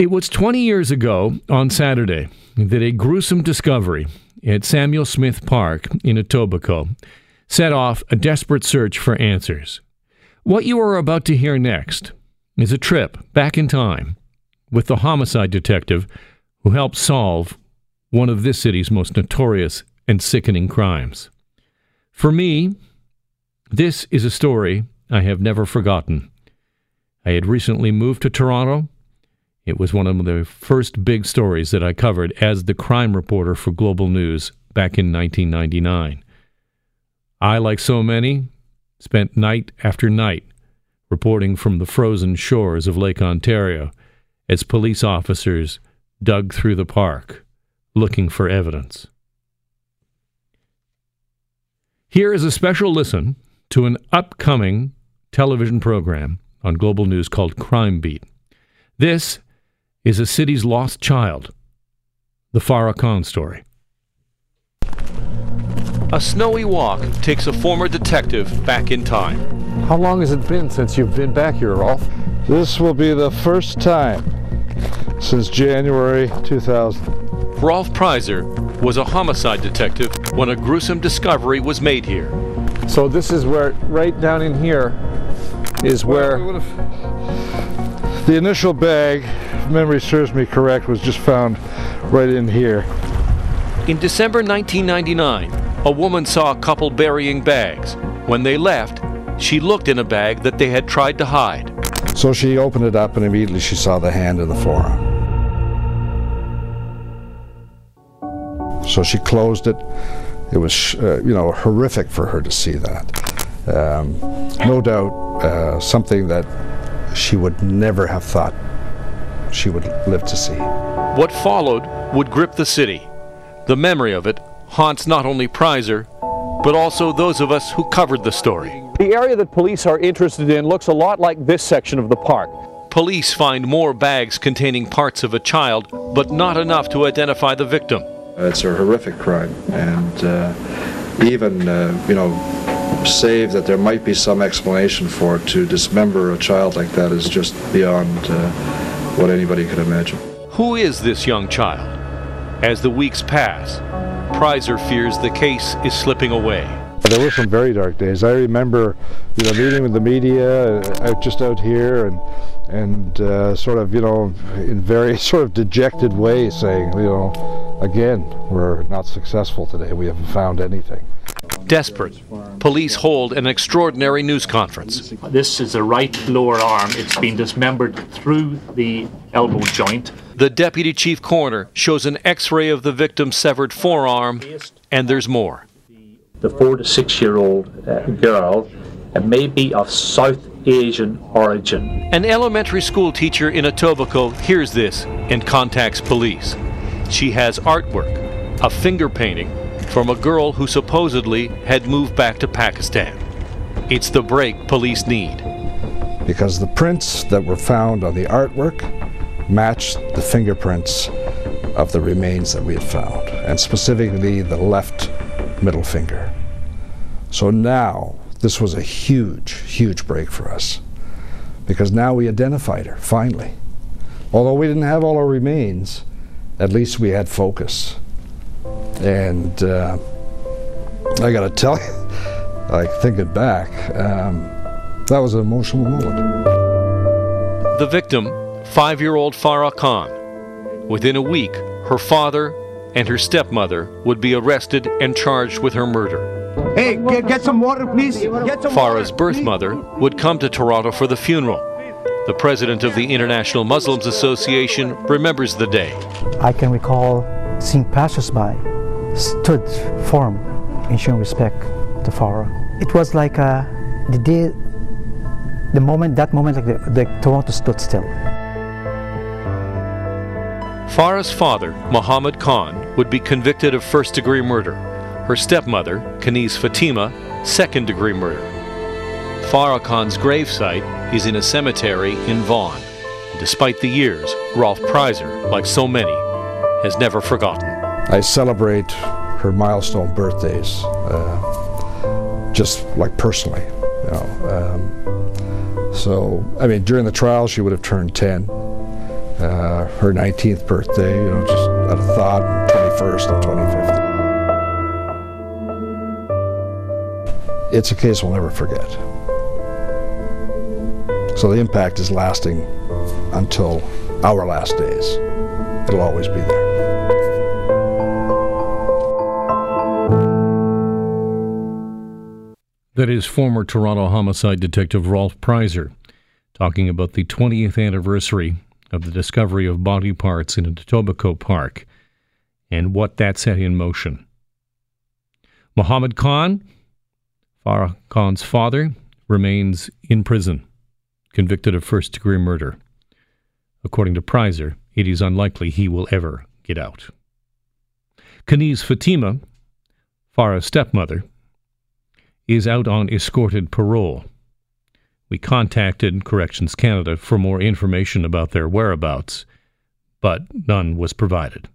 It was 20 years ago on Saturday that a gruesome discovery at Samuel Smith Park in Etobicoke set off a desperate search for answers. What you are about to hear next is a trip back in time with the homicide detective who helped solve one of this city's most notorious and sickening crimes. For me, this is a story I have never forgotten. I had recently moved to Toronto. It was one of the first big stories that I covered as the crime reporter for Global News back in 1999. I, like so many, spent night after night reporting from the frozen shores of Lake Ontario as police officers dug through the park looking for evidence. Here is a special listen to an upcoming television program on Global News called Crime Beat. This is a city's lost child, the Farah Khan story. A snowy walk takes a former detective back in time. How long has it been since you've been back here, Rolf? This will be the first time since January 2000. Rolf Preiser was a homicide detective when a gruesome discovery was made here. So this is where, right down in here, is where The initial bag, if memory serves me correct, was just found right in here. In December 1999, a woman saw a couple burying bags. When they left, she looked in a bag that they had tried to hide. So she opened it up and immediately she saw the hand and the forearm. So she closed it. It was, uh, you know, horrific for her to see that. Um, no doubt uh, something that she would never have thought she would live to see. What followed would grip the city. The memory of it haunts not only Preiser, but also those of us who covered the story. The area that police are interested in looks a lot like this section of the park. Police find more bags containing parts of a child, but not enough to identify the victim. It's a horrific crime, and uh, even, uh, you know, save that there might be some explanation for it, to dismember a child like that is just beyond uh, what anybody could imagine. Who is this young child? As the weeks pass, Preiser fears the case is slipping away. There were some very dark days. I remember, you know, meeting with the media uh, out just out here, and and uh, sort of, you know, in very sort of dejected way, saying, you know, again, we're not successful today. We haven't found anything. Desperate, police hold an extraordinary news conference. This is the right lower arm. It's been dismembered through the elbow joint. The deputy chief coroner shows an x ray of the victim's severed forearm, and there's more. The four to six year old uh, girl uh, may be of South Asian origin. An elementary school teacher in Etobicoke hears this and contacts police. She has artwork, a finger painting from a girl who supposedly had moved back to Pakistan. It's the break police need. Because the prints that were found on the artwork matched the fingerprints of the remains that we had found, and specifically the left middle finger. So now, this was a huge, huge break for us. Because now we identified her, finally. Although we didn't have all our remains, at least we had focus. And uh, I gotta tell you, like thinking back, um, that was an emotional moment. The victim, five year old Farah Khan. Within a week, her father and her stepmother would be arrested and charged with her murder. Hey, get, get some water, please. Get some Farah's water, birth please. mother would come to Toronto for the funeral. The president of the International Muslims Association remembers the day. I can recall seeing passersby stood firm in showing respect to Farah. It was like uh, the day, the moment, that moment, like the, the Toronto stood still. Farah's father, Muhammad Khan, would be convicted of first degree murder. Her stepmother, Kaniz Fatima, second degree murder. Farah Khan's gravesite is in a cemetery in Vaughan. Despite the years, Rolf Preiser, like so many, has never forgotten. I celebrate her milestone birthdays, uh, just like personally, you know. Um, so, I mean, during the trial, she would have turned 10. uh, her 19th birthday, you know, just out of thought, 21st and 25th. It's a case we'll never forget. So the impact is lasting until our last days. It'll always be there. That is former Toronto homicide detective Rolf Preiser talking about the 20th anniversary of the discovery of body parts in Etobicoke Park and what that set in motion. Mohammed Khan, Farah Khan's father, remains in prison, convicted of first degree murder. According to Preiser, it is unlikely he will ever get out. Kaniz Fatima, Farah's stepmother, is out on escorted parole. We contacted Corrections Canada for more information about their whereabouts, but none was provided.